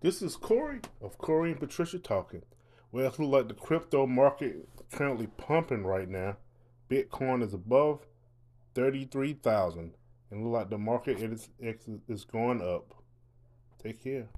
This is Corey of Corey and Patricia talking. Well, it looks like the crypto market currently pumping right now. Bitcoin is above thirty-three thousand, and look like the market is is going up. Take care.